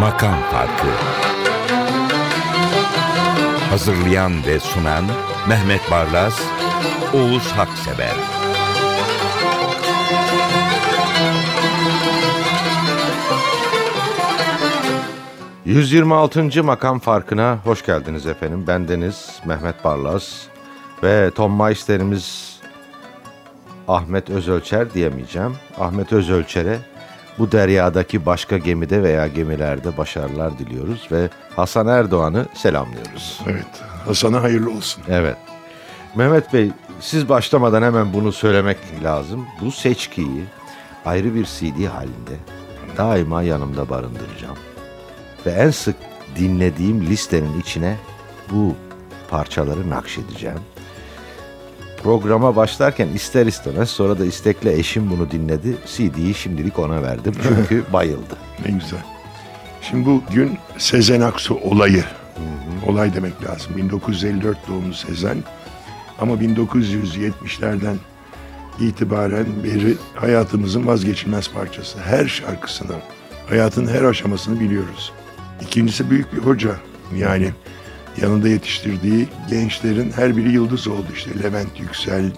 Makam Farkı Hazırlayan ve sunan Mehmet Barlas, Oğuz Haksever. 126. makam farkına hoş geldiniz efendim. Bendeniz Mehmet Barlas ve Tom Meister'imiz Ahmet Özölçer diyemeyeceğim. Ahmet Özölçer'e bu deryadaki başka gemide veya gemilerde başarılar diliyoruz ve Hasan Erdoğan'ı selamlıyoruz. Evet, Hasan'a hayırlı olsun. Evet. Mehmet Bey, siz başlamadan hemen bunu söylemek lazım. Bu seçkiyi ayrı bir CD halinde daima yanımda barındıracağım. Ve en sık dinlediğim listenin içine bu parçaları nakşedeceğim. Programa başlarken ister istemez sonra da istekle eşim bunu dinledi. CD'yi şimdilik ona verdim çünkü bayıldı. Ne güzel. Şimdi bu gün Sezen Aksu olayı. Olay demek lazım. 1954 doğumlu Sezen. Ama 1970'lerden itibaren beri hayatımızın vazgeçilmez parçası. Her şarkısını, hayatın her aşamasını biliyoruz. İkincisi büyük bir hoca. Yani yanında yetiştirdiği gençlerin her biri yıldız oldu. İşte Levent Yüksel,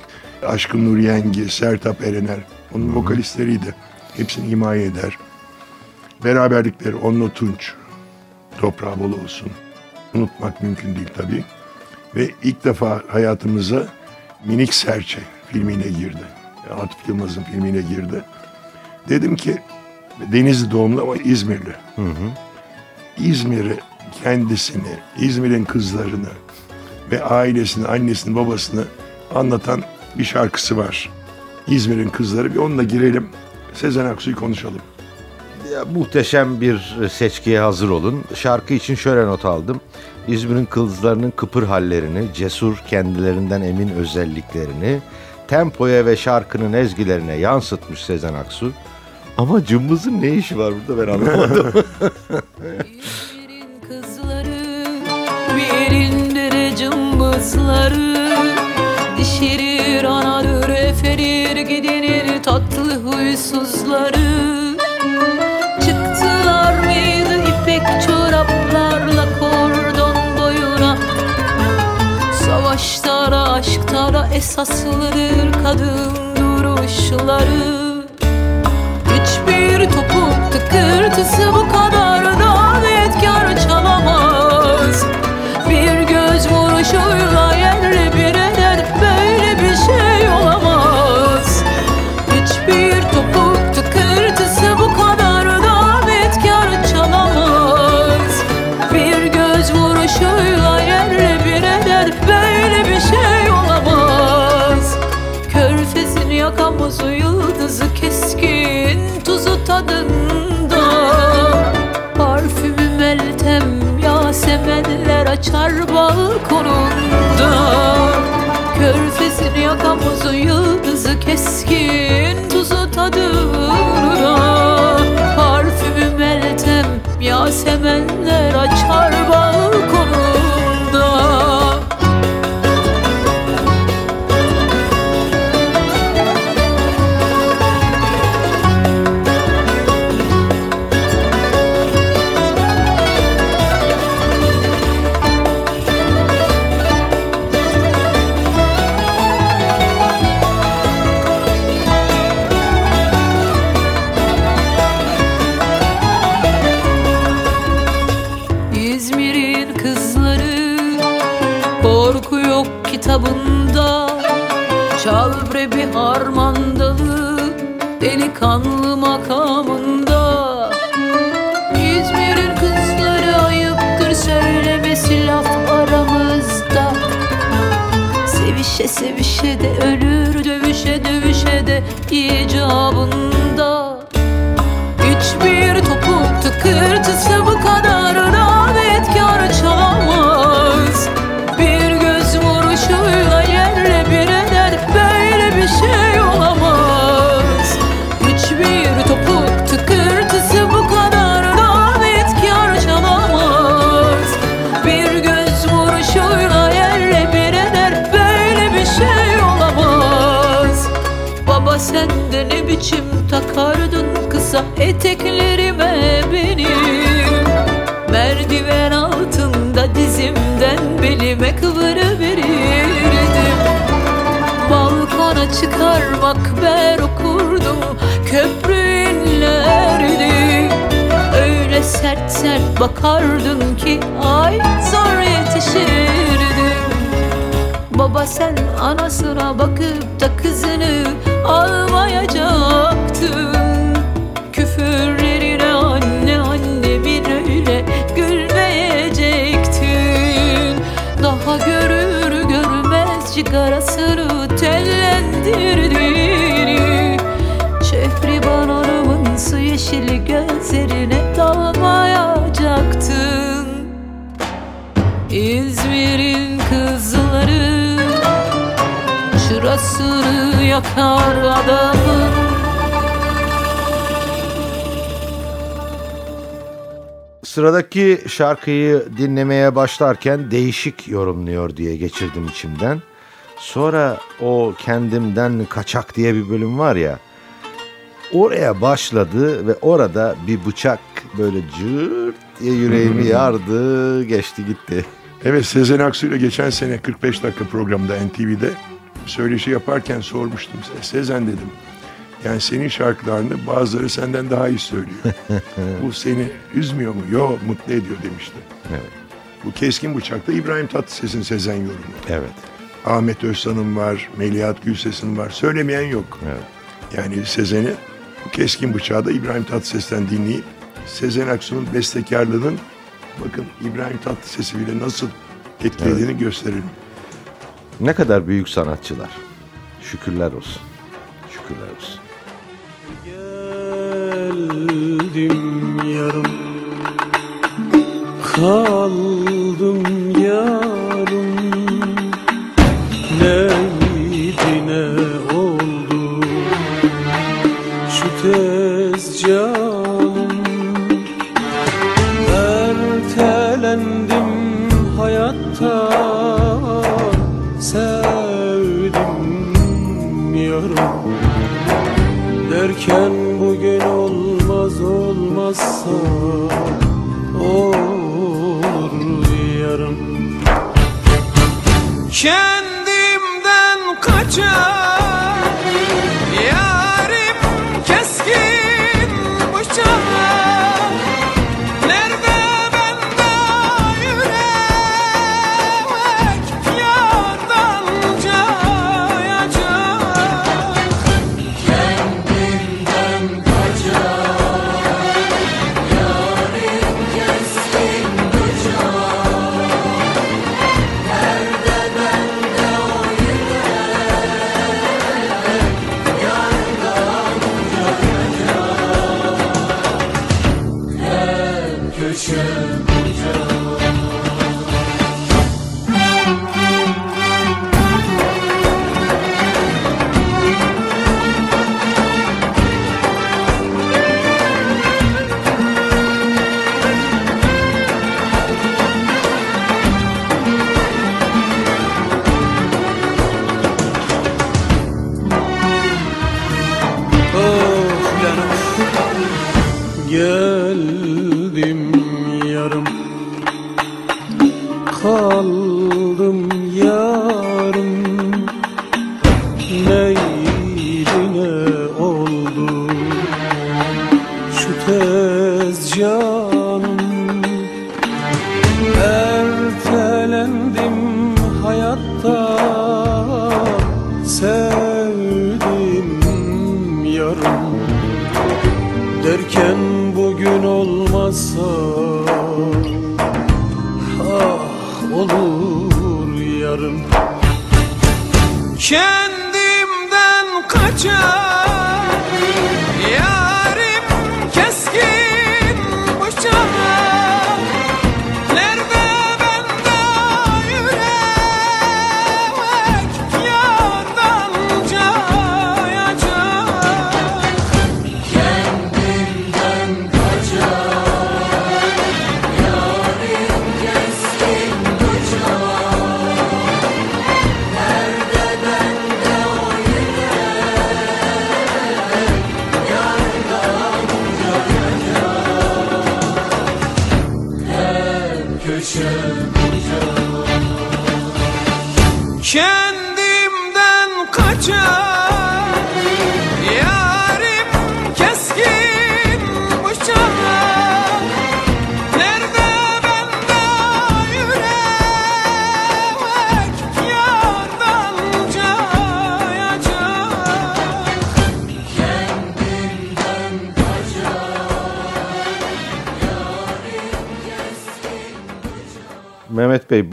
Aşkın Nur Yengi, Sertap Erener. Onun vokalistleriydi. Hepsini himaye eder. Beraberlikleri Onno Tunç. Toprağı bol olsun. Unutmak mümkün değil tabii. Ve ilk defa hayatımıza Minik Serçe filmine girdi. Atıf Yılmaz'ın filmine girdi. Dedim ki Denizli doğumlu ama İzmirli. Hı hı. İzmir'i kendisini, İzmir'in kızlarını ve ailesini, annesini, babasını anlatan bir şarkısı var. İzmir'in kızları bir onunla girelim. Sezen Aksu'yu konuşalım. Ya, muhteşem bir seçkiye hazır olun. Şarkı için şöyle not aldım. İzmir'in kızlarının kıpır hallerini, cesur kendilerinden emin özelliklerini, tempoya ve şarkının ezgilerine yansıtmış Sezen Aksu. Ama cımbızın ne işi var burada? Ben anlamadım. Kızları bir elinde cımbızları. Eferir gidinir tatlı huysuzları. Çıktılar mıydı ipek çoraplarla kordon boyuna. Savaşlara aşklara esaslıdır kadın duruşları topuk tıkırtısı bu kadar davetkar çalamaz. Bir göz vuruşuyla açar balkonunda Körfezin yakamozu yıldızı keskin tuzu tadında. Parfümü meltem yasemenler açar balkonunda icabında Hiçbir kısa eteklerime benim Merdiven altında dizimden belime kıvırıverirdim Balkona çıkarmak ber okurdum köprü inlerdi. Öyle sert sert bakardın ki ay zor yetişirdim Baba sen anasına bakıp da kızını almayacaktın görmez cigarasını tellendirdiğini Şehriban Hanım'ın su yeşili gözlerine dalmayacaktın. İzmir'in kızları Şurasını yakar adamın Sıradaki şarkıyı dinlemeye başlarken değişik yorumluyor diye geçirdim içimden. Sonra o kendimden kaçak diye bir bölüm var ya. Oraya başladı ve orada bir bıçak böyle cırt diye yüreğimi yardı, geçti gitti. Evet Sezen Aksu ile geçen sene 45 dakika programda NTV'de söyleşi yaparken sormuştum. Sezen dedim. Yani senin şarkılarını bazıları senden daha iyi söylüyor. Bu seni üzmüyor mu? Yo mutlu ediyor demişti. Evet. Bu keskin bıçakta İbrahim Tatlıses'in Sezen yorumu. Evet. Ahmet Özsan'ın var, Melihat Gülses'in var. Söylemeyen yok. Evet. Yani Sezen'i bu keskin bıçağı da İbrahim Tatlıses'ten dinleyip Sezen Aksu'nun bestekarlığının bakın İbrahim Tatlıses'i bile nasıl etkilediğini gösterelim. Ne kadar büyük sanatçılar. Şükürler olsun. Şükürler olsun. Geldim yarım Kaldım yarım yarım Kendimden kaçar hayatta Sevdim yarım Derken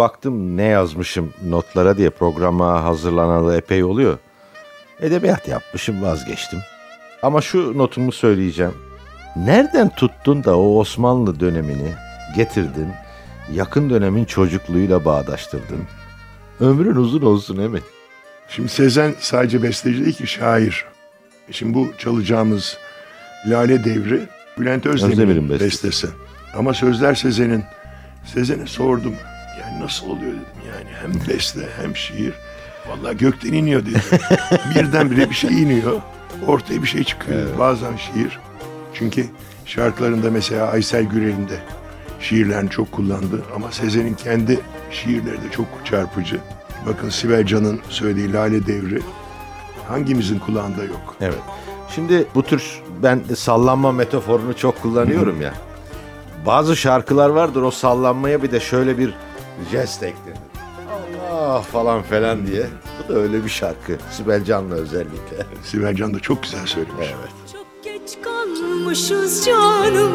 baktım ne yazmışım notlara diye programa hazırlanalı epey oluyor. Edebiyat yapmışım vazgeçtim. Ama şu notumu söyleyeceğim. Nereden tuttun da o Osmanlı dönemini getirdin, yakın dönemin çocukluğuyla bağdaştırdın. Ömrün uzun olsun emi. Şimdi Sezen sadece besteci değil ki şair. Şimdi bu çalacağımız Lale Devri Bülent Özdemir'in Özdemir'in bestesi. bestesi. Ama sözler Sezen'in. Sezen'e sordum. Nasıl oluyor dedim yani. Hem beste hem şiir. Vallahi gökten iniyor dedi. Birdenbire bir şey iniyor. Ortaya bir şey çıkıyor. Bazen şiir. Çünkü şarkılarında mesela Aysel Gürel'in de şiirlerini çok kullandı. Ama Sezen'in kendi şiirleri de çok çarpıcı. Bakın Sibel Can'ın söylediği Lale Devri hangimizin kulağında yok. Evet. Şimdi bu tür ben sallanma metaforunu çok kullanıyorum ya. Bazı şarkılar vardır o sallanmaya bir de şöyle bir jest eklenir. Allah falan falan diye. Bu da öyle bir şarkı. Sibel Can'la özellikle. Sibel Can da çok güzel söylemiş. Evet. Çok geç kalmışız canım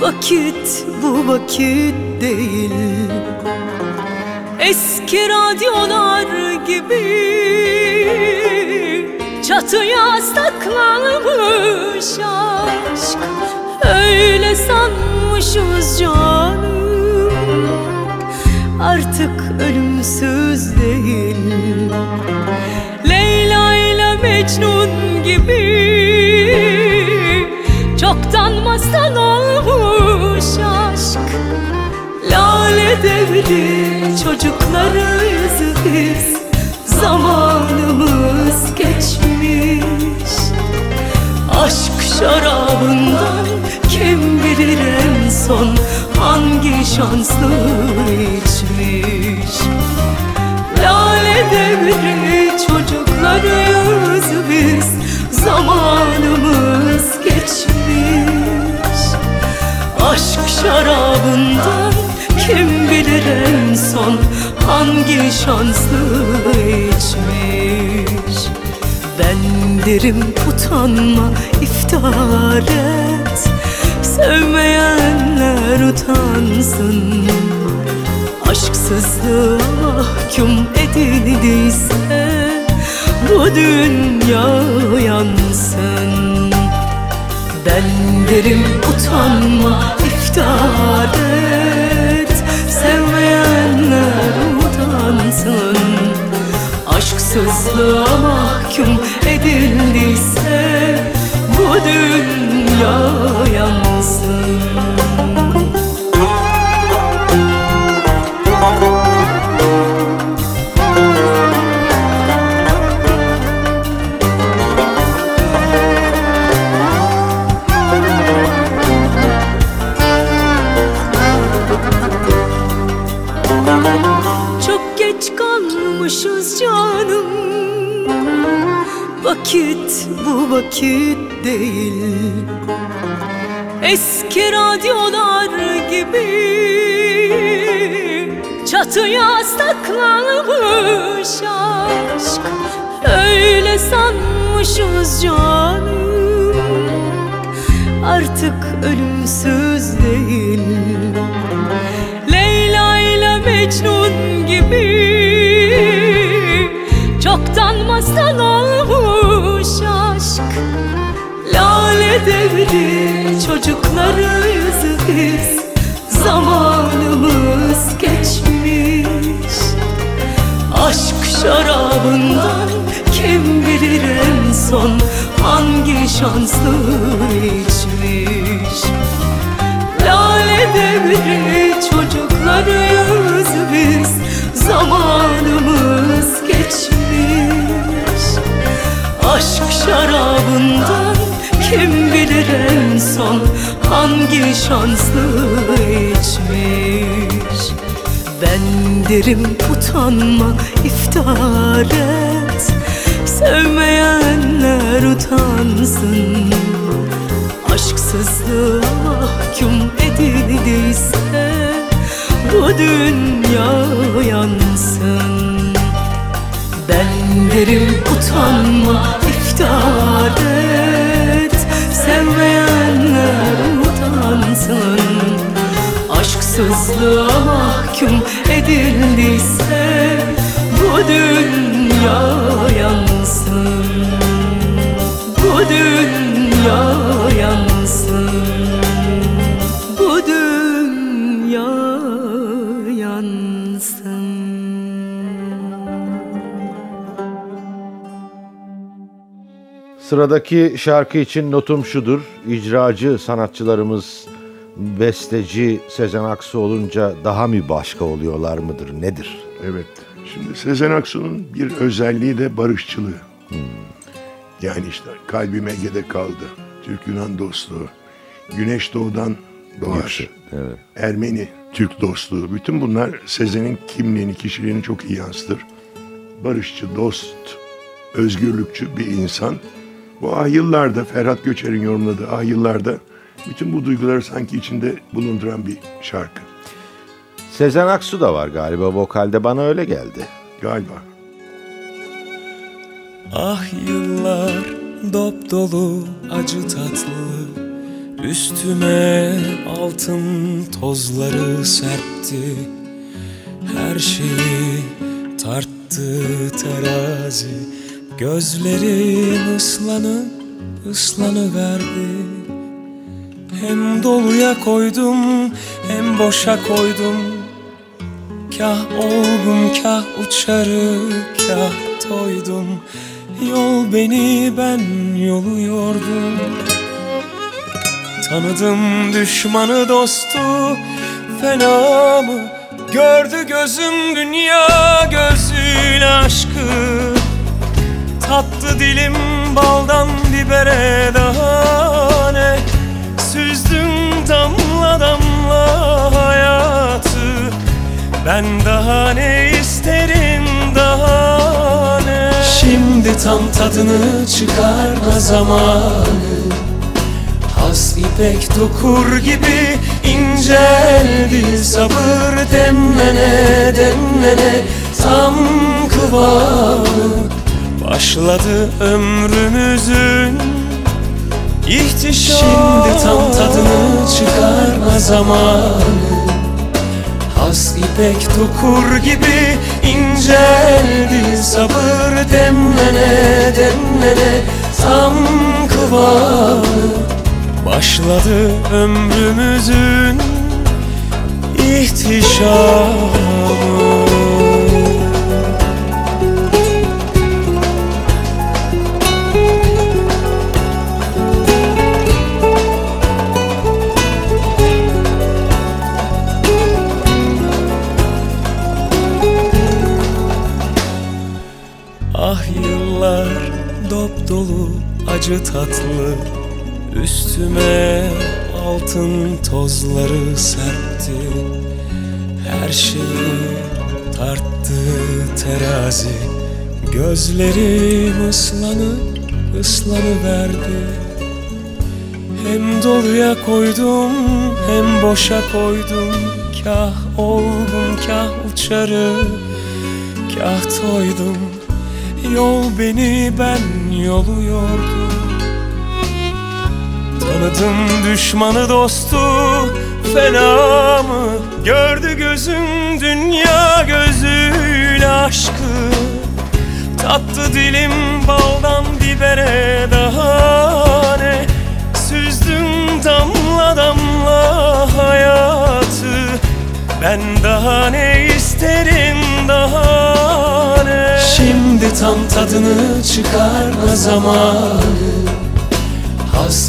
Vakit bu vakit değil Eski radyolar gibi Çatıya saklanmış aşk Öyle sanmışız canım Artık ölümsüz değil. Leyla ile Mecnun gibi Çoktan masal olmuş aşk. Lale devri çocuklarıyız biz Zamanımız geçmiş. Aşk şarabından kim bilir en son şanslı içmiş. Lale devri çocuklarıyız biz Zamanımız geçmiş. Aşk şarabından kim bilir en son Hangi şanslı içmiş. Ben derim utanma iftihar et Sevmeyenler utansın. Aşksızlığa mahkum edildiyse Bu dünya yansın Ben derim utanma iftihar et. Sevmeyenler utansın. Aşksızlığa mahkum edildiyse Bu dünya yansın Vakit bu vakit değil. Eski radyolar gibi Çatıya saklanmış aşk. Öyle sanmışız canım Artık ölümsüz değil. Leyla ile Mecnun gibi Çoktan masal devri çocuklarıyız biz Zamanımız geçmiş. Aşk şarabından kim bilir en son Hangi şanslı içmiş. Lale devri çocuklarıyız biz Zamanımız geçmiş. Aşk şarabından kim bilir en son Hangi şanslı içmiş? Ben derim utanma iftihar et. Sevmeyenler utansın. Aşksızlığa mahkum edildiyse Bu dünya yansın. Ben derim utanma Aşksızlığa mahkum edildiyse Bu dünya yansın Bu dünya yansın Bu dünya yansın Sıradaki şarkı için notum şudur. İcracı sanatçılarımız besteci Sezen Aksu olunca daha mı başka oluyorlar mıdır nedir? Evet. Şimdi Sezen Aksu'nun bir özelliği de barışçılığı. Yani işte kalbim Ege'de kaldı. Türk-Yunan dostluğu. Güneş doğudan doğar. Evet. Ermeni Türk dostluğu. Bütün bunlar Sezen'in kimliğini, kişiliğini çok iyi yansıtır. Barışçı, dost, özgürlükçü bir insan. Bu ah yıllarda Ferhat Göçer'in yorumladığı ah yıllarda bütün bu duyguları sanki içinde bulunduran bir şarkı. Sezen Aksu da var galiba vokalde bana öyle geldi. Galiba. Ah yıllar dop dolu acı tatlı Üstüme altın tozları serpti Her şeyi tarttı terazi Gözlerim ıslanıp ıslanıverdi Hem doluya koydum hem boşa koydum. Kah olgun kah uçarı kah toydum Yol beni ben yolu yordum. Tanıdım düşmanı dostu fena mı? Gördü gözüm dünya gözüyle aşkı. Tattı dilim baldan bibere daha Ben daha ne isterim daha ne? Şimdi tam tadını çıkarma zamanı. Has ipek dokur gibi inceldi sabır demlene demlene tam kıvamı. Başladı ömrümüzün ihtişamı Şimdi tam tadını çıkarma zamanı Has ipek dokur gibi inceldi sabır demlene demlene tam kıvamı Başladı ömrümüzün ihtişamı tatlı Üstüme altın tozları serpti. Her şeyi tarttı terazi Gözlerim ıslanıp ıslanıverdi Hem doluya koydum hem boşa koydum Kah olgun kah uçarı kah toydum. Yol beni ben yolu yordum Tanıdım düşmanı dostu fena mı? Gördü gözüm dünya gözüyle aşkı. Tattı dilim baldan bibere daha ne? Süzdüm damla damla hayatı. Ben daha ne isterim daha ne? Şimdi tam tadını çıkarma zamanı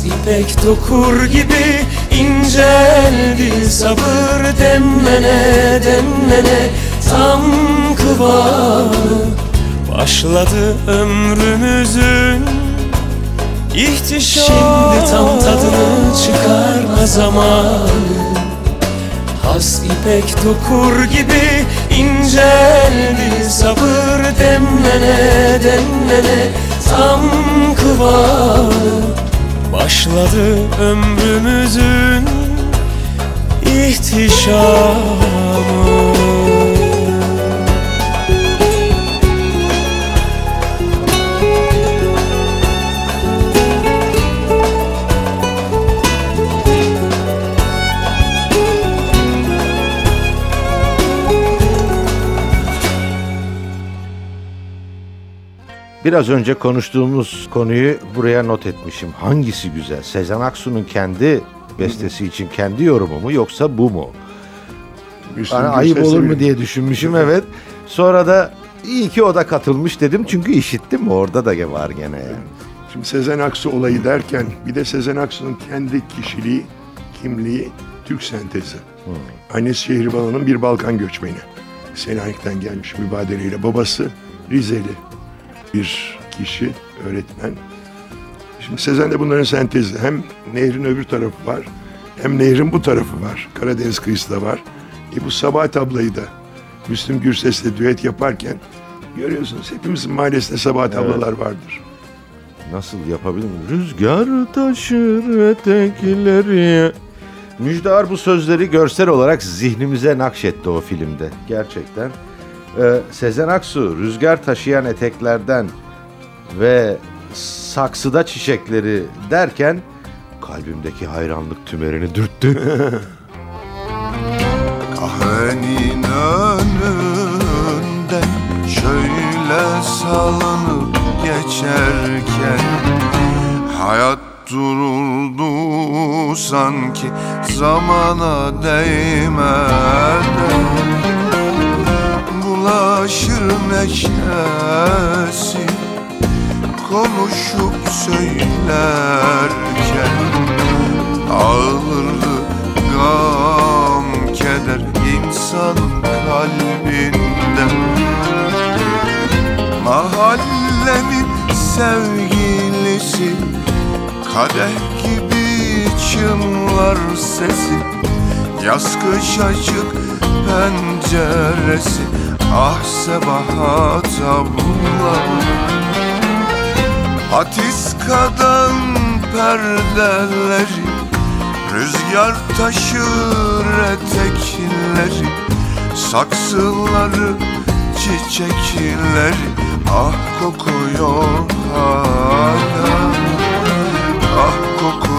ipek dokur gibi inceldi sabır demlene demlene. Tam kıvamı Başladı ömrümüzün. İhtişamı Şimdi tam tadını çıkarma zamanı. Az ipek dokur gibi inceldi sabır demlene demlene. Tam kıvamı Başladı ömrümüzün ihtişamı Biraz önce konuştuğumuz konuyu buraya not etmişim. Hangisi güzel? Sezen Aksu'nun kendi bestesi için kendi yorumu mu yoksa bu mu? Müslüm Yani ayıp olur mu diye düşünmüşüm evet. Sonra da iyi ki o da katılmış dedim çünkü işittim orada da var gene yani. Şimdi Sezen Aksu olayı derken bir de Sezen Aksu'nun kendi kişiliği, kimliği, Türk sentezi. Annesi Şehriban'ın bir Balkan göçmeni. Selanik'ten gelmiş mübadeleyle. Babası Rizeli bir kişi, öğretmen. Şimdi Sezen'de bunların sentezi. Hem nehrin öbür tarafı var, hem nehrin bu tarafı var. Karadeniz kıyısı da var. E bu Sabahat ablayı da Müslüm Gürses'le düet yaparken görüyorsunuz hepimizin mahallesinde Sabahat ablalar vardır. Nasıl yapabilirim? Rüzgar taşır etekleri. Müjdar bu sözleri görsel olarak zihnimize nakşetti o filmde. Gerçekten. Ee, Sezen Aksu rüzgar taşıyan eteklerden ve saksıda çiçekleri derken kalbimdeki hayranlık tümerini dürttü. Kahvenin önünden şöyle salınıp geçerken Hayat dururdu sanki zamana değmeden Bulaşır neşesi konuşup söylerken Ağırdı gam keder insanın kalbinde Mahallenin sevgilisi Kadeh gibi çınlar sesi Yaz kış açık penceresi. Ah Sebahat abla Hatiskadan perdeleri Rüzgar taşır etekleri. Saksıları çiçekleri Ah kokuyor hala. Ah kokuyor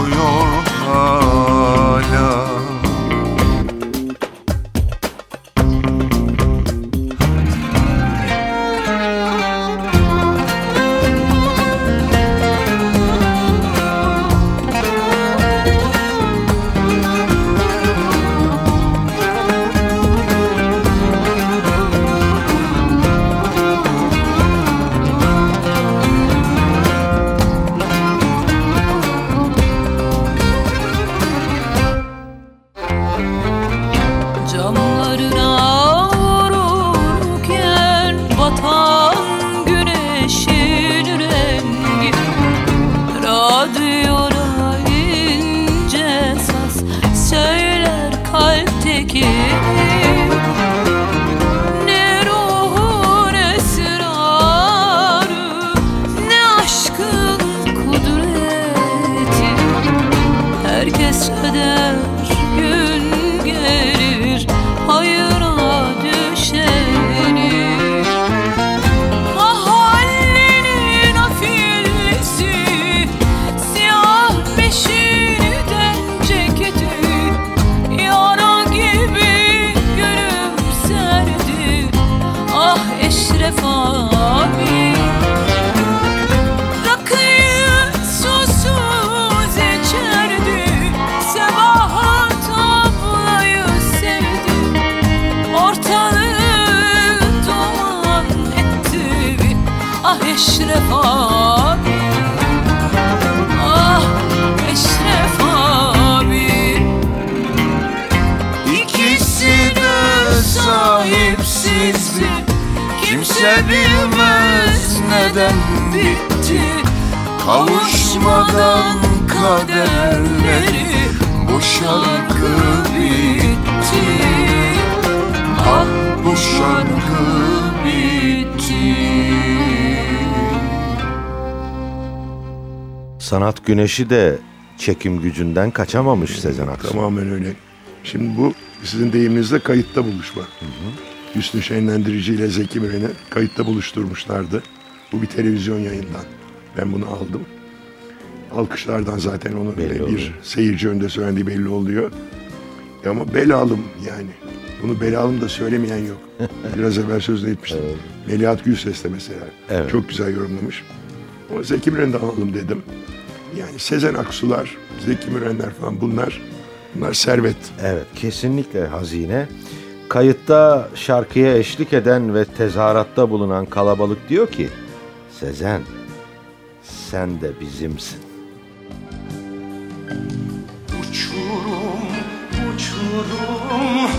Kavuşmadan kaderleri Bu şarkı bitti Ah bu şarkı bitti Sanat güneşi de çekim gücünden kaçamamış Sezen Aksu. Tamamen öyle. Şimdi bu sizin deyiminizde kayıtta buluşma. Hüsnü Şenlendirici ile Zeki Müren'i kayıtta buluşturmuşlardı. Bu bir televizyon yayından. Ben bunu aldım. Alkışlardan zaten onu Belli bir oluyor. seyirci önünde söylendiği belli oluyor. E Ama belalım yani. Bunu belalım da söylemeyen yok. Biraz evvel sözünü etmiştim. Melihat Gülses de mesela. Evet. Çok güzel yorumlamış. Ama Zeki Müren'i de alalım dedim. Yani Sezen Aksular, Zeki Mürenler falan bunlar bunlar servet. Evet kesinlikle hazine. Kayıtta şarkıya eşlik eden ve tezahüratta bulunan kalabalık diyor ki Sezen sen de bizimsin. Uçurum, uçurum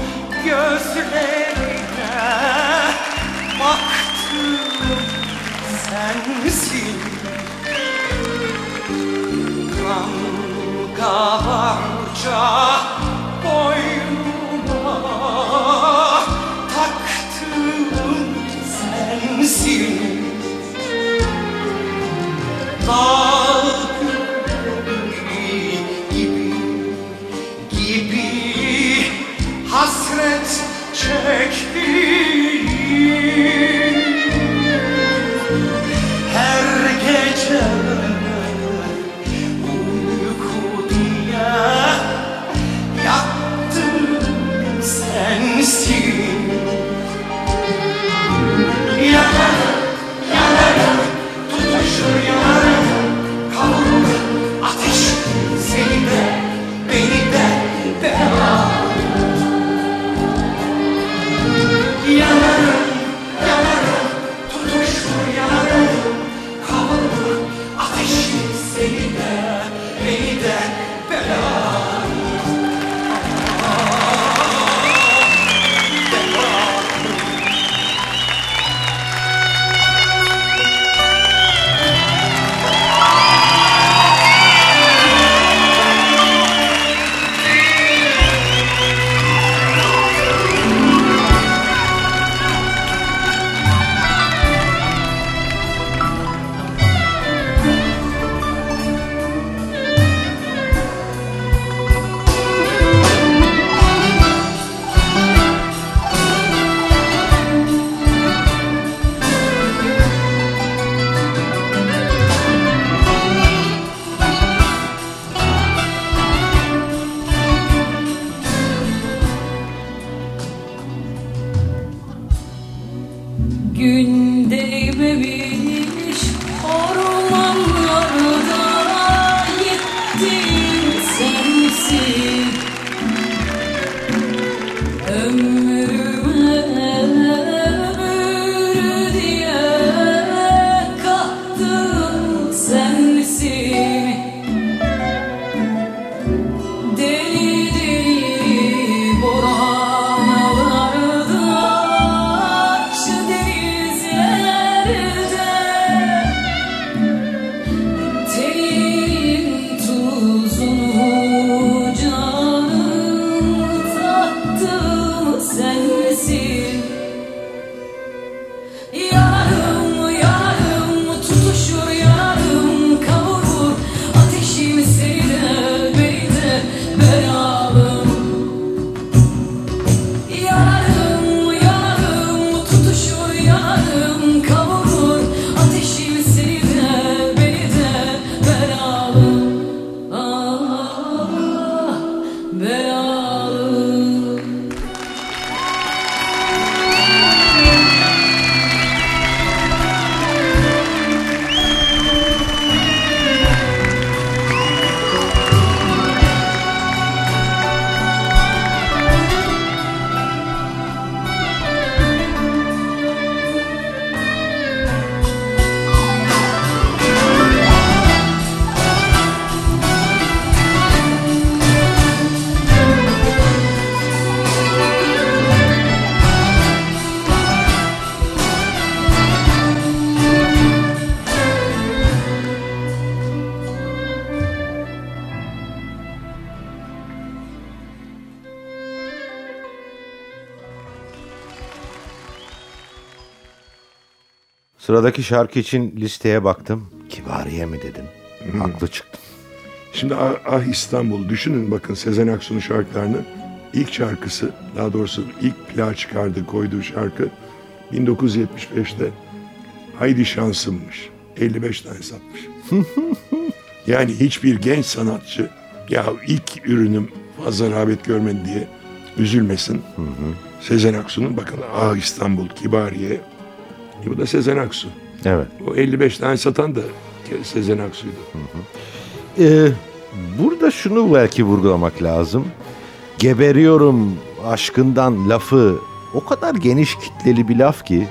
Sıradaki şarkı için listeye baktım. Kibariye mi dedim. Haklı çıktım. Şimdi Ah, Ah İstanbul düşünün bakın Sezen Aksu'nun şarkılarını ilk şarkısı daha doğrusu ilk plağa çıkardığı koyduğu şarkı 1975'te Haydi Şansımmış 55 tane satmış. yani hiçbir genç sanatçı ya ilk ürünüm fazla rağbet görmedi diye üzülmesin. Sezen Aksu'nun bakın Ah İstanbul Kibariye E, bu da Sezen Aksu. Evet. O 55 tane satan da Sezen Aksu'ydu. Ee, burada şunu belki vurgulamak lazım. Geberiyorum aşkından lafı o kadar geniş kitleli bir laf ki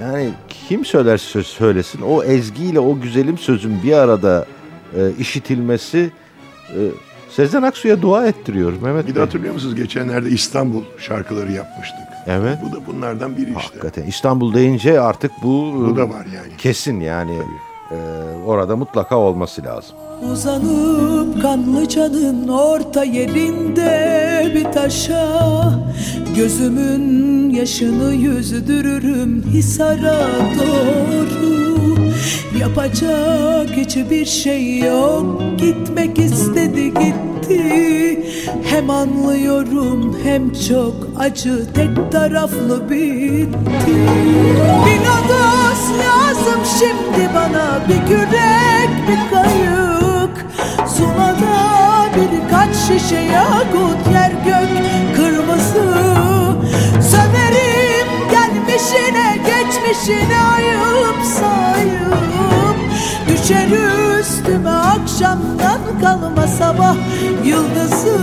yani kim söyler söz söylesin o ezgiyle o güzelim sözün bir arada e, işitilmesi e, Sezen Aksu'ya dua ettiriyor Mehmet Bir de hatırlıyor musunuz geçenlerde İstanbul şarkıları yapmıştık. Evet. Bu da bunlardan biri işte. Hakikaten İstanbul deyince artık bu, Bu da var yani. kesin yani e, orada mutlaka olması lazım. Uzanıp Kanlıca'nın orta yerinde bir taşa Gözümün yaşını yüzdürürüm Hisar'a doğru Yapacak hiçbir şey yok Gitmek istedi gitti Hem anlıyorum hem çok acı Tek taraflı bitti. Bir lodos lazım şimdi bana Bir kürek bir kayık. Zula'da birkaç şişe yakut Yer gök kırmızı. Söverim gelmişine geçmişine ayıp sayıp Düşer üstüme akşamdan kalma sabah yıldızı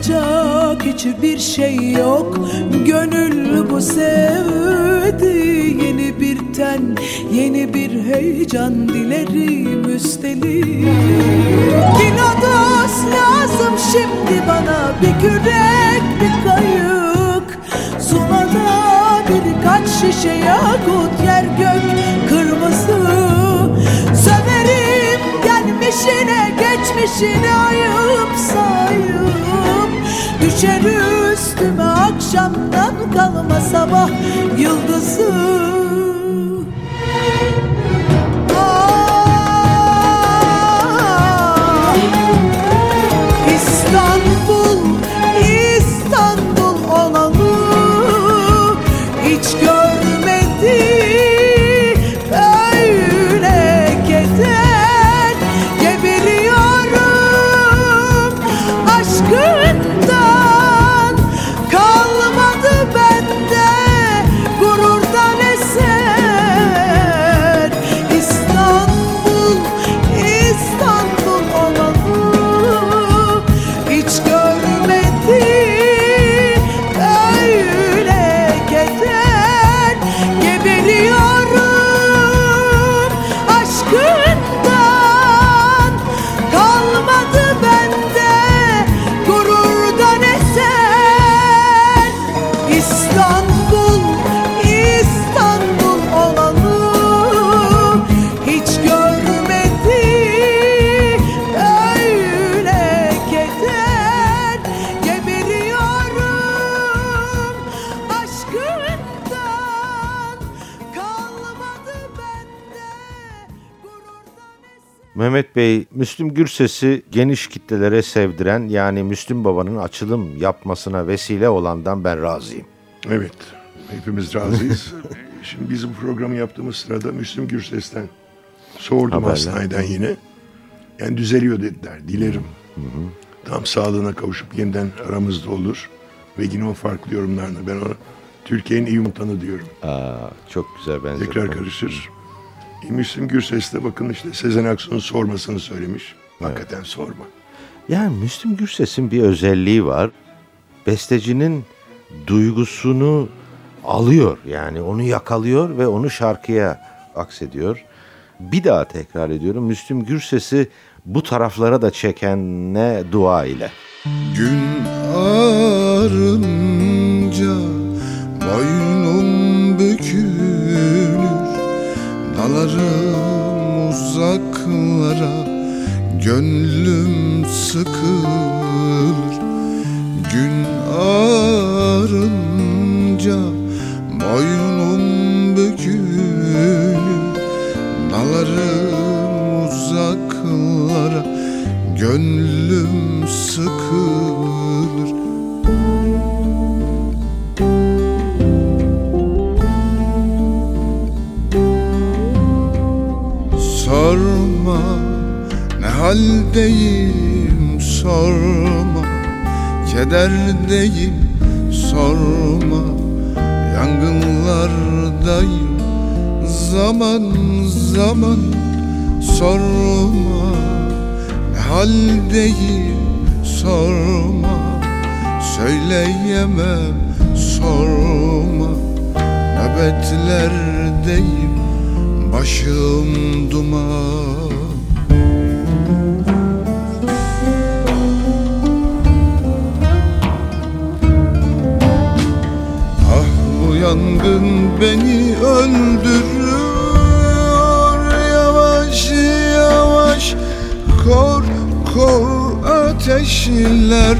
Yapacak hiçbir şey yok. Gönül bu sevdi Yeni bir ten yeni bir heyecan dilerim üstelik. Kinodos lazım şimdi bana Bir kürek bir kayık. Zula'da birkaç şişe yakut Yer gök kırmızı. Söverim gelmişine geçmişine ayıp sayıp Düşer üstüme akşamdan kalma sabah yıldızı Mehmet Bey, Müslüm Gürses'i geniş kitlelere sevdiren yani Müslüm Baba'nın açılım yapmasına vesile olandan ben razıyım. Evet, hepimiz razıyız. Şimdi biz bu programı yaptığımız sırada Müslüm Gürses'ten sordum Haberler. hastaneden yine. Yani düzeliyor dediler, dilerim. Tam sağlığına kavuşup yeniden aramızda olur. Ve yine o farklı yorumlarla ben ona Türkiye'nin iyi umutanı diyorum. Aa, çok güzel benzetme. Tekrar karışır. E, Müslüm Gürses de bakın işte Sezen Aksu'nun sormasını söylemiş. Hakikaten sorma. Yani Müslüm Gürses'in bir özelliği var. Bestecinin duygusunu alıyor yani onu yakalıyor ve onu şarkıya aksediyor. Bir daha tekrar ediyorum Müslüm Gürses'i bu taraflara da çeken ne dua ile. Gün ağarınca boynum Dalarım uzaklara gönlüm sıkılır. Gün ağarınca boynum bükülür. Dalarım uzaklara Gönlüm sıkılır Kederdeyim sorma Yangınlardayım. Zaman zaman sorma Ne haldeyim sorma. Söyleyemem sorma. Nöbetlerdeyim başım duman yangın beni öldürüyor. Yavaş yavaş kor kor ateşler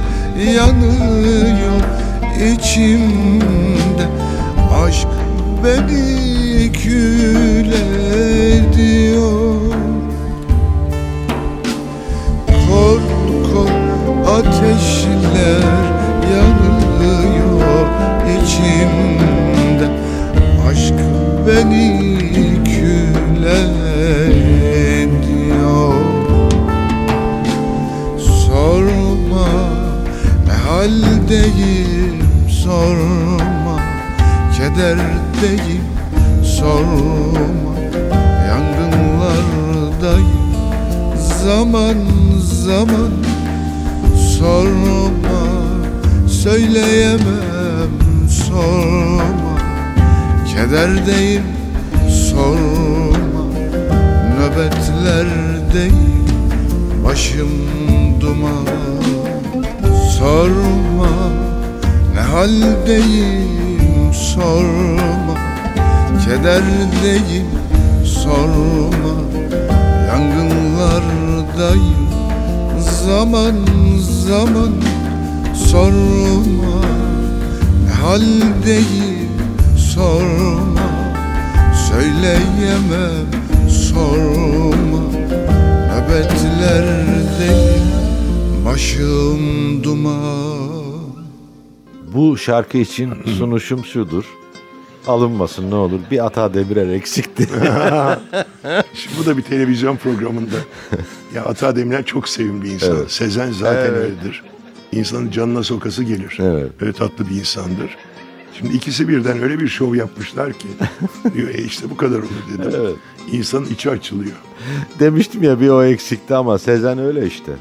yanıyor içimde. Aşk beni kül ediyor. Kor kor ateşler beni kül ediyor. Sorma ne haldeyim sorma. Kederdeyim sorma. Yangınlardayım zaman zaman. Sorma söyleyemem sorma Kederdeyim sorma. Nöbetlerdeyim başım duman. Sorma ne haldeyim sorma. Kederdeyim sorma. Yangınlardayım zaman zaman. Sorma ne haldeyim sorma Söyleyemem sorma Nöbetlerdeyim başım duman Bu şarkı için sunuşum şudur. Alınmasın ne olur. Bir Ata Demirer eksikti. Şimdi bu da bir televizyon programında. ya Ata Demirer çok sevimli insan. Evet. Sezen zaten Evet. öyledir. İnsanın canına sokası gelir. Evet. Öyle tatlı bir insandır. Şimdi ikisi birden öyle bir şov yapmışlar ki. diyor e işte bu kadar olur dedim. Evet. İnsanın içi açılıyor. Demiştim ya bir o eksikti ama Sezen öyle işte.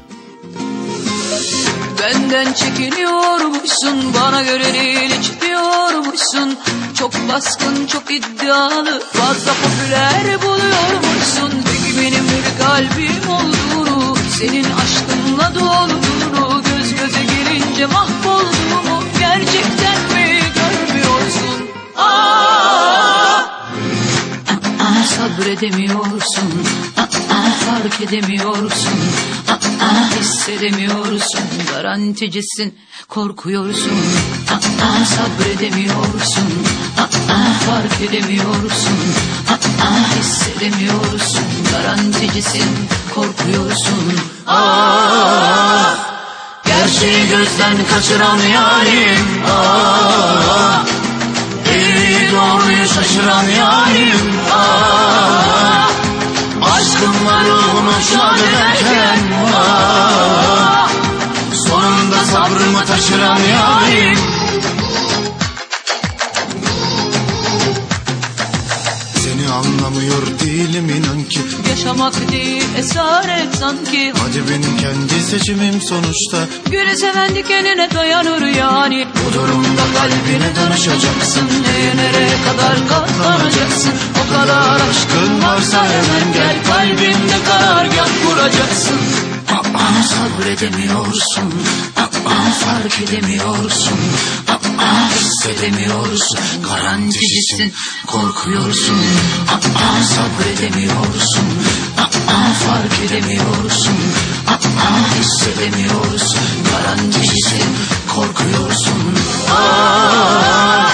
Benden çekiniyormuşsun Bana göre değil hiç diyormuşsun Çok baskın çok iddialı Fazla popüler buluyormuşsun Peki benim bir kalbim olduğunu Senin aşkınla dolduğunu Göz göze gelince mahvolduğumu Gerçekten sabredemiyorsun fark edemiyorsun. Hissedemiyorsun. Garanticisin korkuyorsun. Sabredemiyorsun fark edemiyorsun. Hissedemiyorsun. Garanticisin korkuyorsun. Aa, gerçeği gözden kaçıran yarim. Aa, eğri doğruyu şaşıran yarim Aa, Aşkımla ruhumu şad ederken Aa, Sonunda sabrımı taşıran yarim anlamıyor değilim inan ki. Yaşamak değil esaret sanki. Hadi benim kendi seçimim sonuçta. Gülü seven dikenine dayanır yani. Bu durumda kalbine danışacaksın Neye nereye kadar katlanacaksın? O kadar aşkın varsa hemen gel Kalbinde karargah kuracaksın Aa, sabredemiyorsun. Aa, fark edemiyorsun. Aa, hissedemiyorsun. Garanticisin korkuyorsun. Aa, sabredemiyorsun. Aa, fark edemiyorsun. Aa, hissedemiyorsun. Garanticisin korkuyorsun. Aa,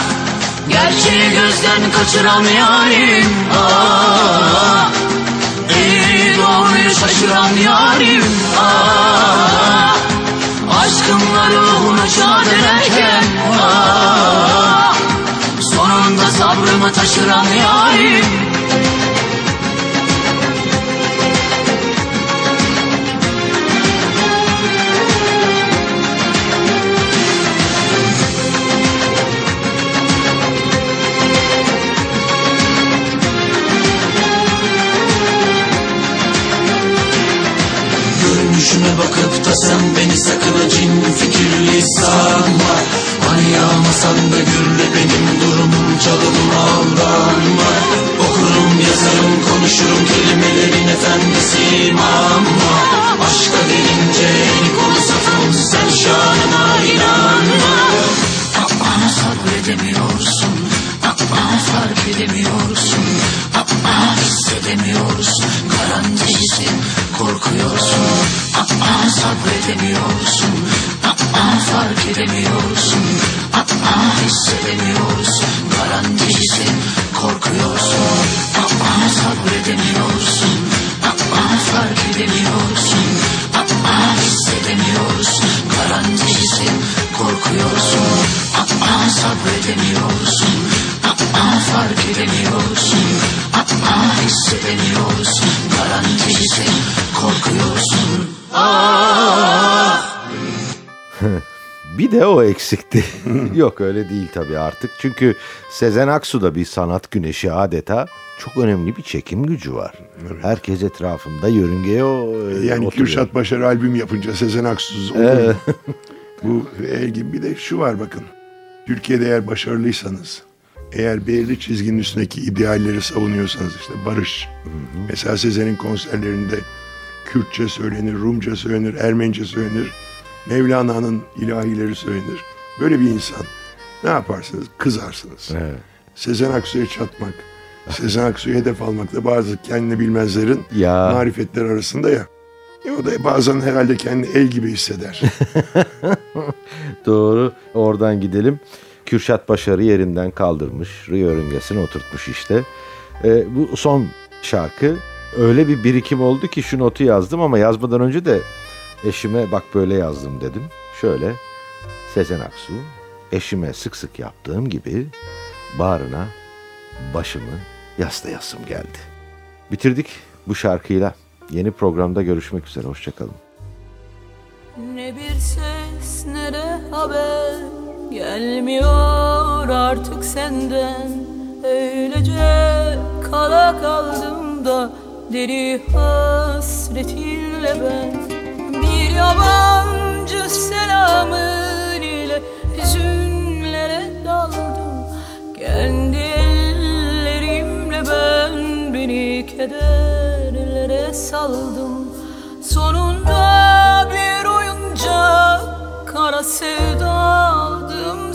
gerçeği gözden kaçıran yarim Aa, doğruyu şaşıran yarim. Aa, aşkımla ruhunu şad ederken Aa, sonunda sabrımı taşıran yarim bakıp da sen beni sakın cin fikirli sanma. Hani yağmasan da gürle benim durumum çalımım aldanma. Okurum yazarım konuşurum kelimelerin efendisiyim ama Aşka gelince eli kolu safım sen şanına inanma. Aa, sabredemiyorsun Aa, fark edemiyorsun. Aa, hissedemiyorsun. Garanticisin korkuyorsun. Aa, sabredemiyorsun. Aa, fark edemiyorsun. Aa, hissedemiyorsun. Garanticisin korkuyorsun. Aa, sabredemiyorsun. Aa, fark edemiyorsun Bir de o eksikti. Yok öyle değil tabii artık. Çünkü Sezen Aksu'da bir sanat güneşi adeta çok önemli bir çekim gücü var. Herkes etrafında yörüngeye o e, Yani oturuyor. Kürşat Başar albüm yapınca Sezen Aksuz olur? Evet. Bu el gibi bir de şu var bakın. Türkiye'de eğer başarılıysanız, eğer belirli çizginin üstündeki idealleri savunuyorsanız işte barış. Mesela Sezen'in konserlerinde Kürtçe söylenir, Rumca söylenir, Ermenice söylenir. Mevlana'nın ilahileri söylenir. Böyle bir insan. Ne yaparsınız? Kızarsınız. Evet. Sezen Aksu'ya çatmak, Sezen Aksu'yu hedef almak da bazı kendini bilmezlerin Ya. marifetler arasında ya. E o da bazen herhalde kendini el gibi hisseder. Doğru. Oradan gidelim. Kürşat Başar'ı yerinden kaldırmış. Rio yörüngesine oturtmuş işte. E, bu son şarkı öyle bir birikim oldu ki şu notu yazdım ama yazmadan önce de eşime bak böyle yazdım dedim. Şöyle Sezen Aksu eşime sık sık yaptığım gibi bağrına başımı yaslayasım geldi. Bitirdik bu şarkıyla. Yeni programda görüşmek üzere. Hoşçakalın. Ne bir ses ne de haber Gelmiyor artık senden Öylece kala kaldım da Deri hasretinle ben yabancı selamın ile Hüzünlere daldım. Kendi ellerimle ben Beni kederlere saldım. Sonunda bir oyuncak Kara sevda aldım